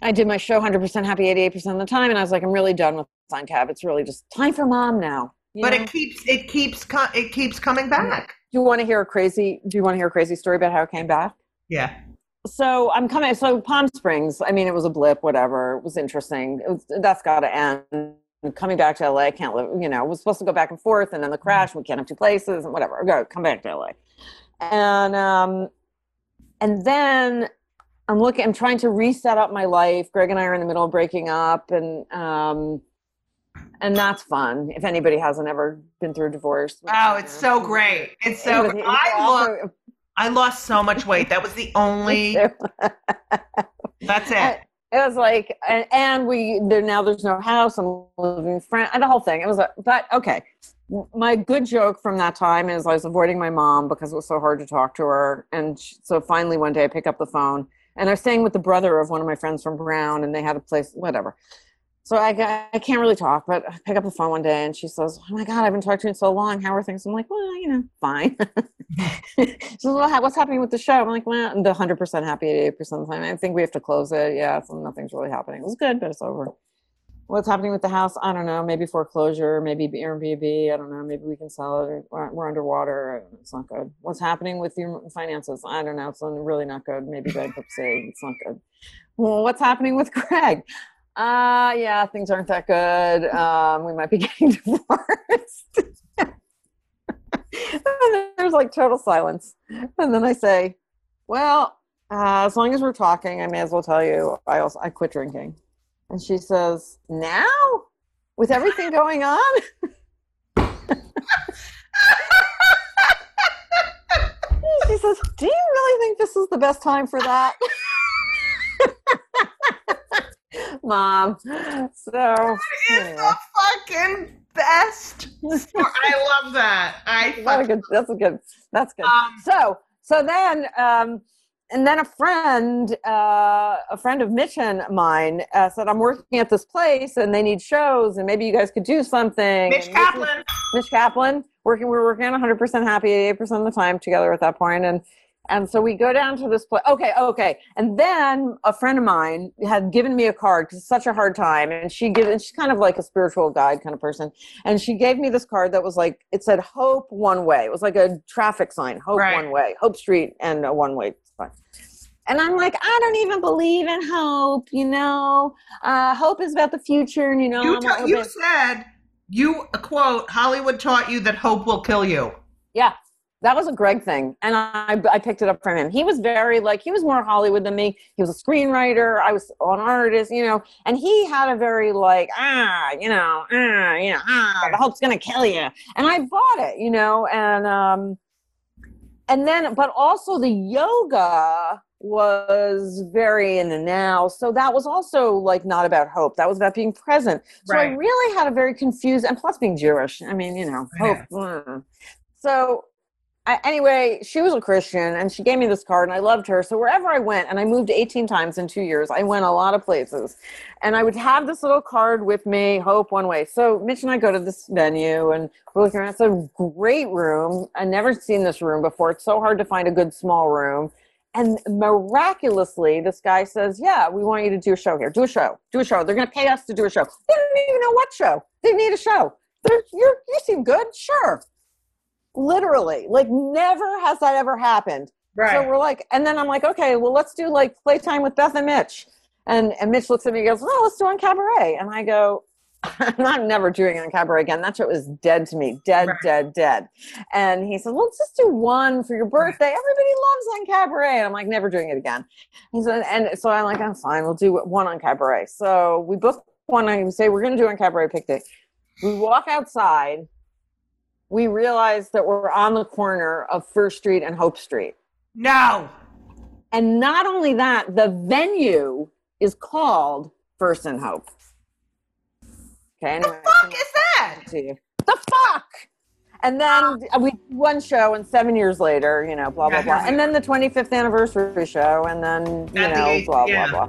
I did my show 100% happy 88% of the time, and I was like, I'm really done with Sign Cab. It's really just time for mom now. You but know? it keeps it keeps co- it keeps coming back. do you want to hear a crazy? Do you want to hear a crazy story about how it came back? Yeah. so I'm coming. So Palm Springs. I mean, it was a blip. Whatever. It was interesting. It was, that's got to end. Coming back to LA, I can't live. You know, we're supposed to go back and forth, and then the crash. We can't have two places, and whatever. Go come back to LA, and um, and then I'm looking. I'm trying to reset up my life. Greg and I are in the middle of breaking up, and um, and that's fun. If anybody hasn't ever been through a divorce, Oh, it's so great. It's so. It was- it I also- look. I lost so much weight. That was the only. That's it. it was like and, and we there now there's no house i'm living with friend and the whole thing it was a, but okay my good joke from that time is i was avoiding my mom because it was so hard to talk to her and sh so finally one day i pick up the phone and i was staying with the brother of one of my friends from brown and they had a place whatever so I, I can't really talk, but I pick up the phone one day and she says, Oh my God, I haven't talked to you in so long. How are things? I'm like, Well, you know, fine. she says, well, What's happening with the show? I'm like, Well, the 100% happy at 8% of the time. I think we have to close it. Yeah, so nothing's really happening. It was good, but it's over. What's happening with the house? I don't know. Maybe foreclosure, maybe Airbnb. I don't know. Maybe we can sell it. We're underwater. It's not good. What's happening with your finances? I don't know. It's really not good. Maybe bankruptcy. It's not good. Well, what's happening with Greg? Uh, yeah, things aren't that good. Um, we might be getting divorced. there's like total silence. And then I say, well, uh, as long as we're talking, I may as well tell you I also I quit drinking. And she says, now? With everything going on? she says, "Do you really think this is the best time for that?" Mom. So It's the fucking best. I love that. I That's a good. That's a good. That's good. Um, so so then um, and then a friend, uh, a friend of Mitch and mine, uh, said, "I'm working at this place, and they need shows, and maybe you guys could do something." Mitch And Kaplan. Mitch Kaplan, working. We were working 100 percent happy, 88 percent of the time together at that point, and and so we go down to this place. Okay, okay, and then a friend of mine had given me a card because it's such a hard time, and she given she's kind of like a spiritual guide kind of person, and she gave me this card that was like it said Hope one way. It was like a traffic sign, Hope Right. one way, Hope Street, and a one way sign. And I'm like, I don't even believe in hope, you know. Uh, hope is about the future, and you know. You, you said you quote Hollywood taught you that hope will kill you. Yeah, that was a Greg thing, and I I picked it up from him. He was very like he was more Hollywood than me. He was a screenwriter. I was an artist, you know, and he had a very like ah, you know, ah, you know, ah, the hope's gonna kill you, and I bought it, you know, and um, and then but also the yoga was very in the now so that was also like not about hope that was about being present so i really had a very confused and plus being jewish i mean you know hope mm. so I, anyway she was a christian and she gave me this card and i loved her so wherever i went and i moved 18 times in two years i went a lot of places and i would have this little card with me hope one way so mitch and i go to this venue and we're looking around it's a great room i never seen this room before it's so hard to find a good small room and miraculously, this guy says, Yeah, we want you to do a show here. Do a show. Do a show. They're going to pay us to do a show. They don't even know what show. They need a show. You're, you seem good. Sure. Literally. Like, never has that ever happened. right So we're like, and then I'm like, okay, well, let's do like playtime with Beth and Mitch. And, and Mitch looks at me and goes, well, let's do Uncabaret. And I go, I'm not never doing Uncabaret again. That shit was dead to me. Dead, Right. dead, dead. And he said, well, let's just do one for your birthday. Everybody loves Uncabaret. And I'm like, never doing it again. He said, and so I'm like, I'm fine. We'll do one Uncabaret. So we book one. I say, we're going to do Uncabaret picnic. We walk outside. We realize that we're on the corner of First Street and Hope Street. No. And not only that, the venue is called First and Hope. Okay, The fuck is that? to you. The fuck? And then we one show, and seven years later, you know, blah blah blah, and then the 25th anniversary show, and then you know, blah blah blah.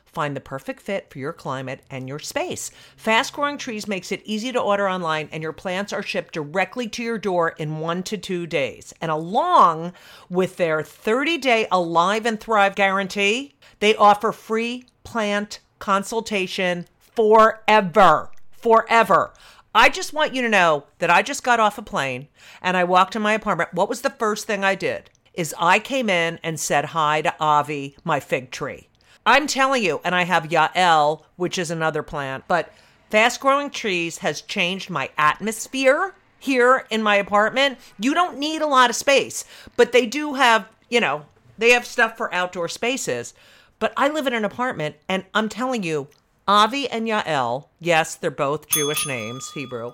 Find the perfect fit for your climate and your space. Fast Growing Trees makes it easy to order online, and your plants are shipped directly to your door in one to two days. And along with their 30 day Alive and Thrive guarantee, they offer free plant consultation forever. Forever. I just want you to know that I just got off a plane and I walked in my apartment. What was the first thing I did? Is I came in and said hi to Avi, my fig tree. I'm telling you, and I have Yael, which is another plant, but fast growing trees has changed my atmosphere here in my apartment. You don't need a lot of space, but they do have, you know, they have stuff for outdoor spaces. But I live in an apartment, and I'm telling you, Avi and Yael, yes, they're both Jewish names, Hebrew.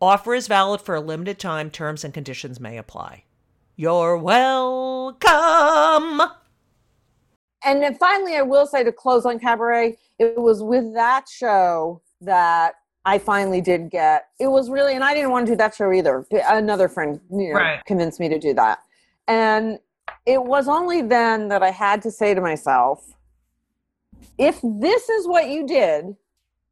Offer is valid for a limited time. Terms and conditions may apply. You're welcome. And then finally, I will say to close Uncabaret, it was with that show that I finally did get. It was really, and I didn't want to do that show either. Another friend you know, Right. convinced me to do that. And it was only then that I had to say to myself, if this is what you did,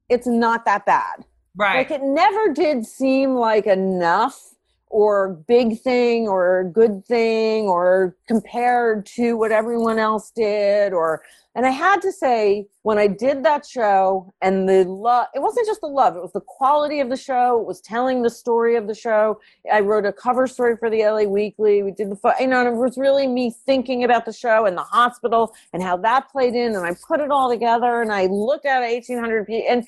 it's not that bad. Right. Like it never did seem like enough or big thing or good thing or compared to what everyone else did or and I had to say when I did that show and the love it wasn't just the love it was the quality of the show it was telling the story of the show. I wrote a cover story for the LA Weekly we did the pho- you know and it was really me thinking about the show and the hospital and how that played in and I put it all together and I looked at 1800 people and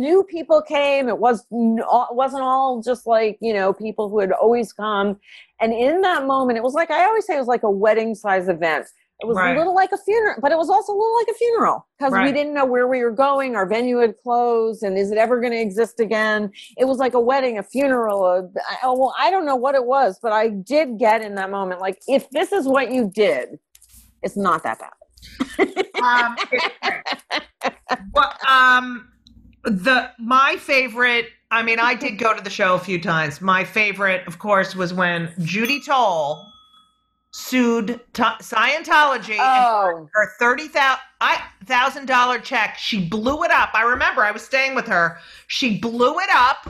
new people came. It was it wasn't all just like you know people who had always come. And in that moment it was like i always say it was like a wedding size event it was Right. a little like a funeral but it was also a little like a funeral because we didn't know where we were going our venue had closed and is it ever going to exist again it was like a wedding a funeral a, I, oh, well i don't know what it was but i did get in that moment like if this is what you did it's not that bad um, well, um, the my favorite. I mean, I did go to the show a few times. My favorite, of course, was when Judy Toll sued t- Scientology and oh her thirty thousand dollar check. She blew it up. I remember I was staying with her. She blew it up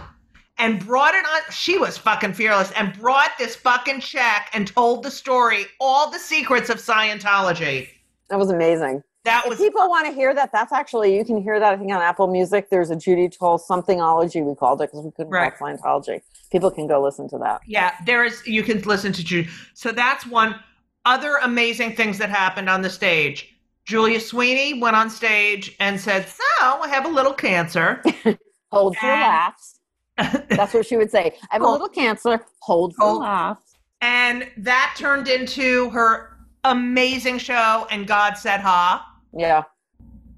and brought it on. She was fucking fearless and brought this fucking check and told the story, all the secrets of Scientology. that was amazing That If was people want to hear that, that's actually you can hear that I think on Apple Music. There's a Judy Toll somethingology we called it because we couldn't Right. call it Scientology. People can go listen to that. Yeah, there is. You can listen to. So that's one. Other amazing things that happened on the stage. Julia Sweeney went on stage and said, "So I have a little cancer." Hold for And- laughs. That's what she would say. I have a little cancer. Hold for Hold- laughs. and that turned into her amazing show. And God said, "Ha." Yeah,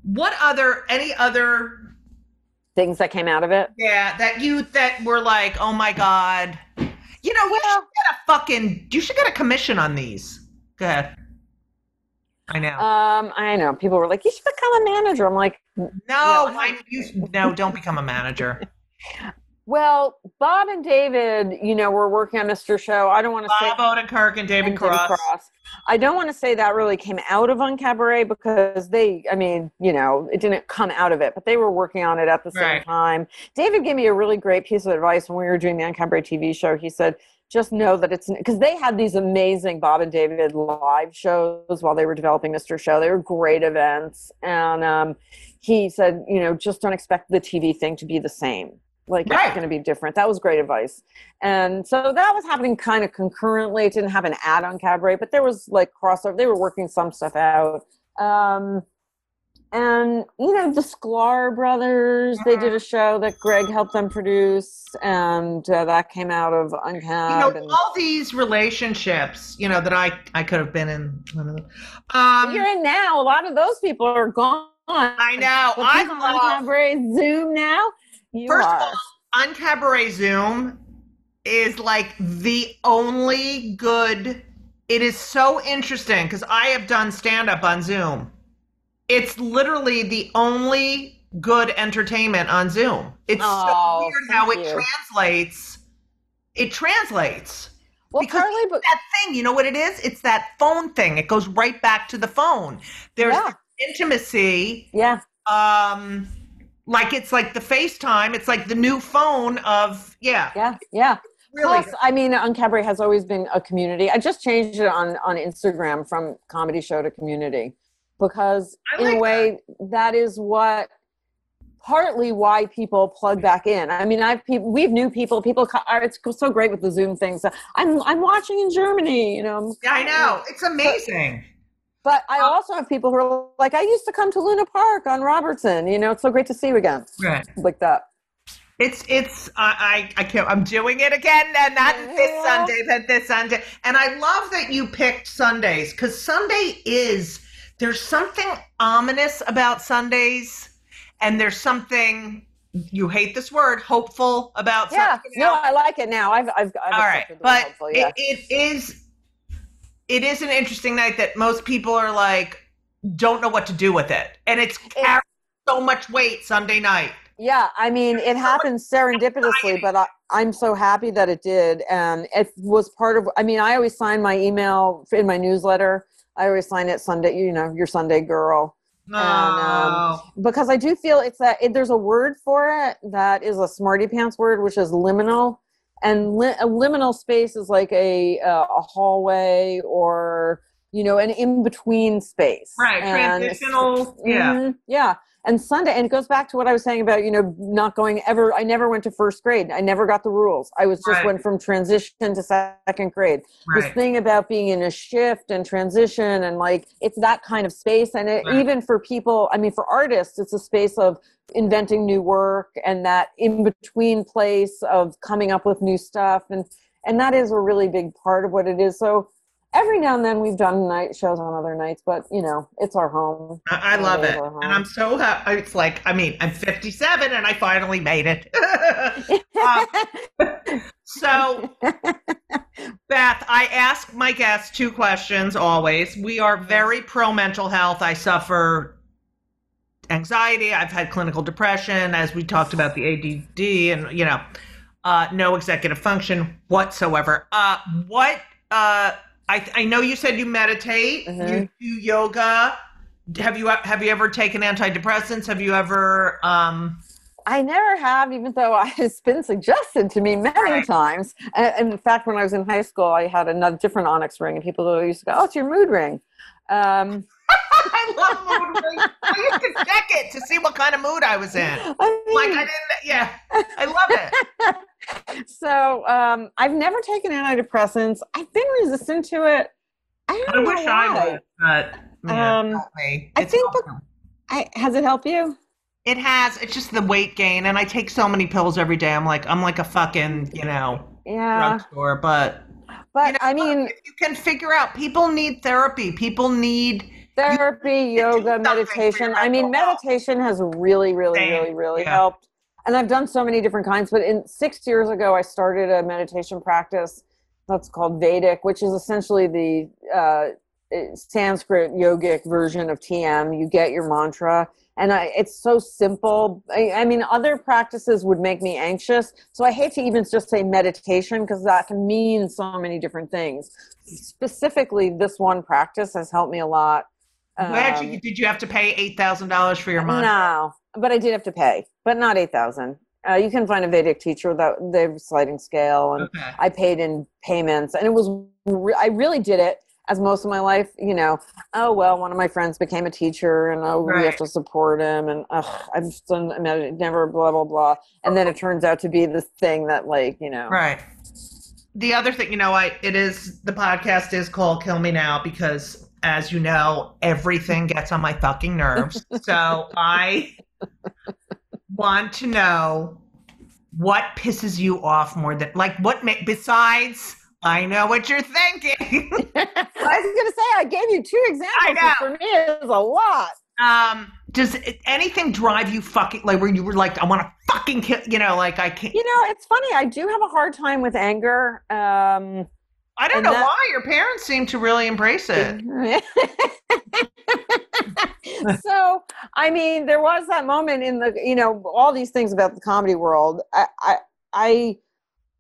What other? Any other? Things that came out of it. Yeah, that you that were like, "Oh my God." You know, you Well- should get a fucking. You should get a commission on these. Go ahead. I know. Um, I know people were like, "You should become a manager." I'm like, No, No, I, you, no, don't become a manager. "Well, Bob and David, you know, we're working on Mr. Show. I don't want to say Bob Odenkirk and David and Cross. I don't want to say that really came out of Uncabaret because they, I mean, you know, it didn't come out of it, but they were working on it at the same Right. time. David gave me a really great piece of advice when we were doing the Uncabaret TV show. He said, just know that it's because they had these amazing Bob and David live shows while they were developing Mr. Show. They were great events. And um, he said, you know, just don't expect the TV thing to be the same. Like Right. it's going to be different. That was great advice. And so that was happening kind of concurrently. It didn't have an ad on Cabaret, but there was like crossover. They were working some stuff out. Um, and you know the Sklar brothers, they did a show that Greg helped them produce, and uh, that came out of You know, all these relationships, you know, that I I could have been in one of them. Um, you're in now. A lot of those people are gone. I know. I'm on. Cabaret Zoom now. You First are. of all, Uncabaret Zoom is like the only good. It is so interesting because I have done stand up on Zoom. It's literally the only good entertainment on Zoom. It's Oh, so weird how it you. translates. It translates. well, because Carly, but that thing, you know what it is? It's that phone thing. It goes right back to the phone. There's Yeah. intimacy. yeah, Um, like it's like the FaceTime. It's like the new phone of yeah. yeah, yeah. Really. Plus, I mean, Uncabaret has always been a community. I just changed it on on Instagram from comedy show to community because I in a way that is what partly why people plug back in. I mean, I've people, we've new people. People, are- it's so great with the Zoom things. I'm I'm watching in Germany. You know, Yeah, I know. It's amazing. But I also have people who are like, I used to come to Luna Park on Robertson. You know, it's so great to see you again, Right. like that. It's it's I I, I can't I'm doing it again and not this Sunday but this Sunday and I love that you picked Sundays because Sunday is there's something ominous about Sundays and there's something you hate this word hopeful about Yeah, Sunday no, I like it now. I've I've, I've all right but hopeful, yeah. it, it is it is an interesting night that most people are like don't know what to do with it and it's carrying so much weight Sunday night Yeah, I mean, it happened serendipitously, but I, I'm so happy that it did. And it was part of, I mean, I always sign my email in my newsletter. I always sign it Sunday, you know, your Sunday girl. no um, Because I do feel it's that it, there's a word for it that is a smarty pants word, which is liminal. And li- a liminal space is like a, uh, a hallway or, you know, an in between space. right And- transitional yeah Mhm, yeah. And Sunday, and it goes back to what I was saying about, you know, not going ever. I never went to first grade. I never got the rules. I was just Right. went from transition to second grade. This thing about being in a shift and transition and like it's that kind of space. And it, Right. even for people, I mean, for artists, it's a space of inventing new work and that in between place of coming up with new stuff. And, and that is a really big part of what it is. So every now and then we've done night shows on other nights, but you know, it's our home. I, I love it, and I'm so happy. It's like I mean, I'm 57 and I finally made it. Um, so, Beth, I ask my guests two questions always. We are very pro mental health. I suffer anxiety. I've had clinical depression, as we talked about the ADD, and you know, uh, no executive function whatsoever. Uh, what? Uh, I I know you said you meditate, Mhm. you do yoga. Have you have you ever taken antidepressants? Have you ever? Um, I never have, even though I- it's been suggested to me many Right. times. And in fact, when I was in high school, I had another different onyx ring, and people used to go, "Oh, it's your mood ring." Um, I love mood rings. I used to check it to see what kind of mood I was in. I mean, Like I didn't. Yeah, I love it. so um, I've never taken antidepressants. I've been resistant to it. I I don't wish know I why. would, but yeah, Um, me. I think awesome. I, has it helped you? It has. It's just the weight gain, and I take so many pills every day. I'm like, I'm like a fucking, you know, Yeah, drugstore. But but you know, I mean, you can figure out, people need therapy. People need. Therapy, yoga, meditation. I mean, health. meditation has really, really, Same. really, really Yeah. helped. And I've done so many different kinds. But in six years ago, I started a meditation practice that's called Vedic, which is essentially the uh, Sanskrit yogic version of TM. You get your mantra, and I, it's so simple. I, I mean, other practices would make me anxious, so I hate to even just say meditation because that can mean so many different things. Specifically, this one practice has helped me a lot. Um, you, did you have to pay eight thousand dollars for your month? no, but I did have to pay, but not eight thousand. Uh, you can find a Vedic teacher that they're sliding scale, and Okay. I paid in payments, and it was re- I really did it as most of my life. You know, oh well, one of my friends became a teacher, and oh we have to support him, and ugh, I've just med- never blah blah blah, and then it turns out to be this thing that like you know, Right. The other thing, you know, I it is the podcast is called Kill Me Now because as you know, everything gets on my fucking nerves. so I want to know what pisses you off more than like what ma- besides I know what you're thinking. I was gonna say I gave you two examples. For me, it's a lot. um does anything drive you fucking like where you were like I want to fucking kill, you know, like I can't You know, it's funny. I do have a hard time with anger. Um, I don't and know that- why your parents seem to really embrace it. so I mean, there was that moment in the you know all these things about the comedy world. I I, I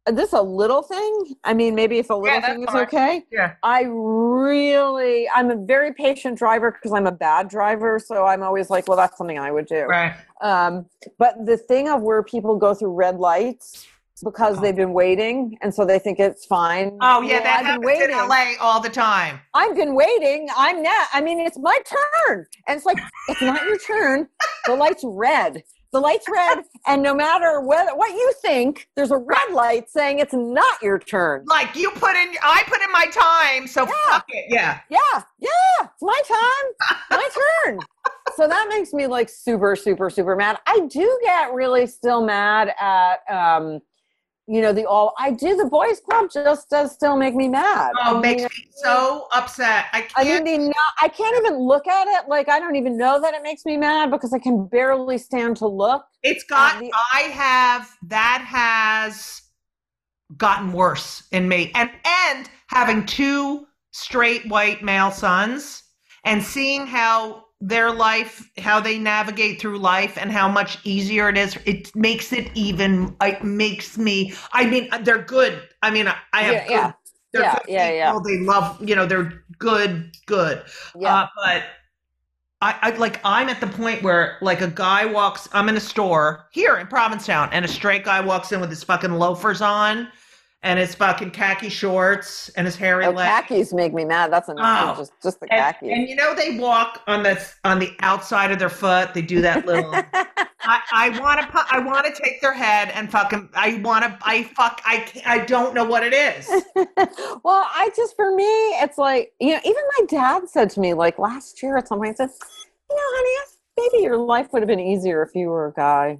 this a little thing. I mean, maybe if a little that's thing is fine. okay. Yeah. I really, I'm a very patient driver because I'm a bad driver. So I'm always like, well, that's something I would do. Right. Um, but the thing of where people go through red lights because they've been waiting and so they think it's fine. Oh yeah, Well, that I've happens been in waiting. LA all the time. I've been waiting. I'm not. I mean, it's my turn, and it's like it's not your turn. The light's red. the light's red, and no matter what what you think, there's a red light saying it's not your turn. Like you put in, I put in my time, so Yeah. fuck it. Yeah. Yeah, yeah, it's my time, my turn. So that makes me like super, super, super mad. I do get really still mad at, um, you know, the all. I do the boys' club just does still make me mad. Oh, I it makes me so upset. I I can't. mean, the I can't even look at it. Like I don't even know that it makes me mad because I can barely stand to look. it's got. the- I have that has gotten worse in me, and and having two straight white male sons, and seeing how their life, how they navigate through life, and how much easier it is. It makes it even. It makes me. I mean, they're good. I mean, I, have. Yeah, good, yeah. They're Yeah, yeah, yeah. They love. You know, they're good. Good. Yeah, Uh, but I, I like I'm at the point where like a guy walks I'm in a store here in Provincetown and a straight guy walks in with his fucking loafers on and his fucking khaki shorts and his hairy oh, legs. khakis make me mad. That's enough. Oh. Just, just the khakis. and you know they walk on the on the outside of their foot. They do that little. I, I want to. I want to take their head and fucking. I want to. I fuck. I. Can't, I don't know what it is. well, I just for me, it's like you know. Even my dad said to me like last year at some point, he said, "You know, honey, maybe your life would have been easier if you were a guy.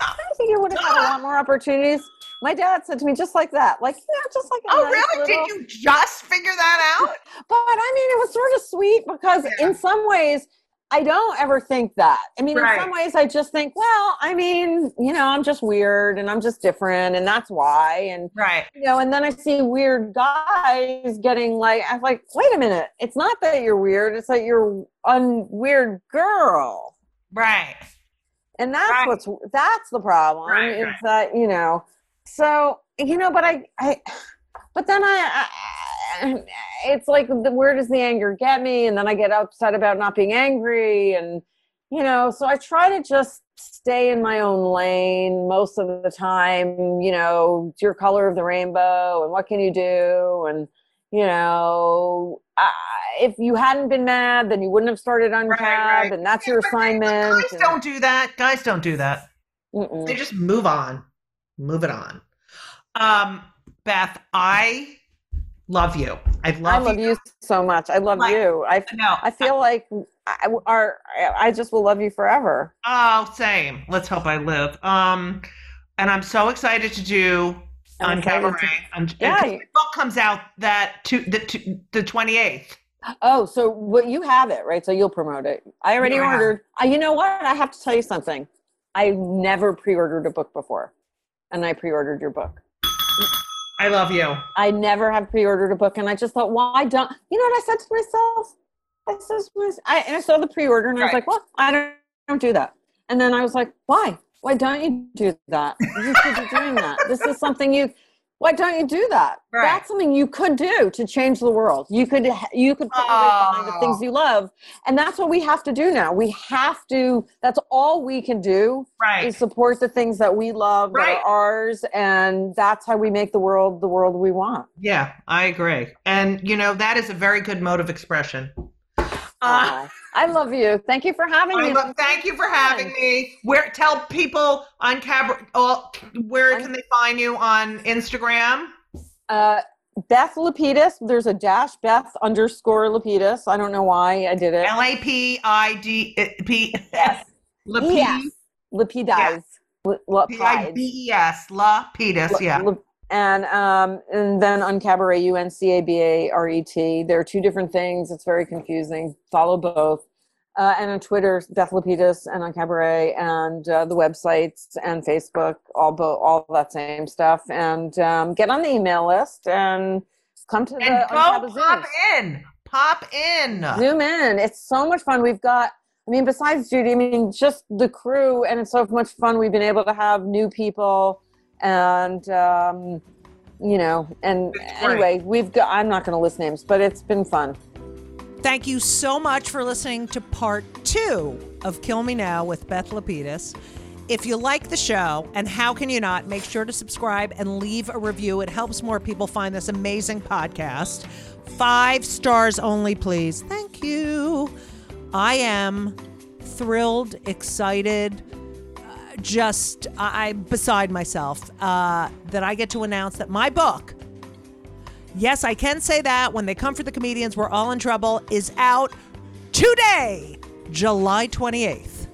I think you would have had a lot more opportunities." My dad said to me just like that, like know, just like a Oh nice really? little- Did you just figure that out? But I mean, it was sort of sweet because Yeah. in some ways, I don't ever think that. I mean, Right. in some ways, I just think, well, I mean, you know, I'm just weird and I'm just different, and that's why. And Right. you know, and then I see weird guys getting like, I'm like, wait a minute, it's not that you're weird; it's that you're a weird girl, Right. and that's Right. what's that's the problem. Right, is right. that you know, so you know, but I, I, but then I, I it's like, the, where does the anger get me? And then I get upset about not being angry, and you know, so I try to just stay in my own lane most of the time. You know, it's your color of the rainbow, and what can you do? And you know, I, if you hadn't been mad, then you wouldn't have started on Right, right. and that's your But assignment. Guys and- don't do that. Guys don't do that. Mm-mm. They just move on. Move it on. Um, Beth, I love you. I love, I love you so much. I love Like- you. I No. I feel like I, our, I just will love you forever. Oh, same. Let's hope I live. Um, and I'm so excited to do I'm on excited Cabaret. to- On, Yeah. yeah. The book comes out that to the to, the 28th. Oh, so what you have it right? So you'll promote it. I already Yeah, ordered. Uh, you know what? I have to tell you something. I never pre-ordered a book before, and I pre-ordered your book. I love you. I never have pre-ordered a book, and I just thought, why don't? You know what I said to myself? I said, to myself- I, and I saw the pre-order, and I was like, well, I don't, don't do that. And then I was like, why? Why don't you do that? You should be doing that. This is something you. Why don't you do that? Right. That's something you could do to change the world. You could you could put behind the Oh. things you love, and that's what we have to do now. We have to. That's all we can do Right. is support the things that we love that are ours, and that's how we make the world the world we want. Yeah, I agree. And you know that is a very good mode of expression. Uh, I love you. Thank you for having I me. love, thank you for having me. Where tell people Uncabaret, oh, where can they find you on Instagram? Uh, Beth Lapides. There's a dash Beth underscore Lapides. I don't know why I did it. L A P I D P Yes. Lapides. Lapides. La- P I Lapides. B E S. La Pedis. Yeah. And um, and then Uncabaret, U N C A B A R E T. There are two different things. It's very confusing. Follow both. Uh, and on Twitter, Beth Lapides, and Uncabaret, and uh, the websites and Facebook, all bo- all that same stuff. And um, get on the email list and come to the And go Uncab Zooms. pop in. Pop in. Zoom in. It's so much fun. We've got, I mean, besides Judy, I mean, just the crew, and it's so much fun. We've been able to have new people, and um, you know, and anyway, we've got. I'm not going to list names, but it's been fun. Thank you so much for listening to part two of Kill Me Now with Beth Lapides. If you like the show, and how can you not, make sure to subscribe and leave a review. It helps more people find this amazing podcast. Five stars only, please. Thank you. I am thrilled, excited, just I'm beside myself uh, that I get to announce that my book. Yes, I can say that when they come for the comedians, we're all in trouble. Is out today, July 28th.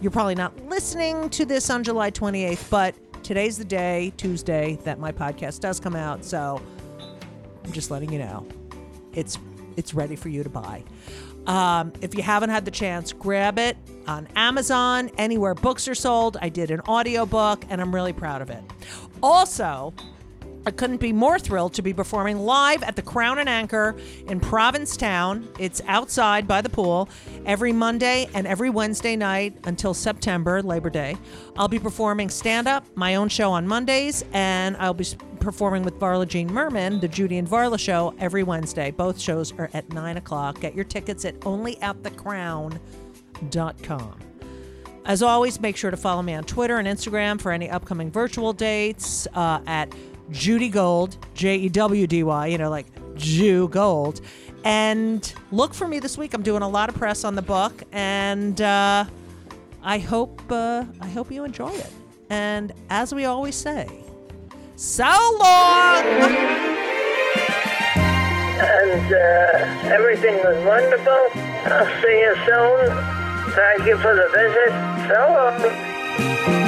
You're probably not listening to this on July 28th, but today's the day, Tuesday, that my podcast does come out. So I'm just letting you know, it's it's ready for you to buy. Um, if you haven't had the chance, grab it on Amazon, anywhere books are sold. I did an audiobook and I'm really proud of it. Also, I couldn't be more thrilled to be performing live at the Crown and Anchor in Provincetown. It's outside by the pool every Monday and every Wednesday night until September, Labor Day. I'll be performing stand up, my own show on Mondays, and I'll be performing with Varla Jean Merman, the Judy and Varla show, every Wednesday. Both shows are at 9 o'clock. Get your tickets at onlyatthecrown.com. As always, make sure to follow me on Twitter and Instagram for any upcoming virtual dates uh, at Judy Gold, J E W D Y, you know, like Jew Gold. And look for me this week. I'm doing a lot of press on the book, and uh, I hope uh, I hope you enjoy it. And as we always say, so long. and uh, everything was wonderful. I'll see you soon. Thank you for the visit. So long.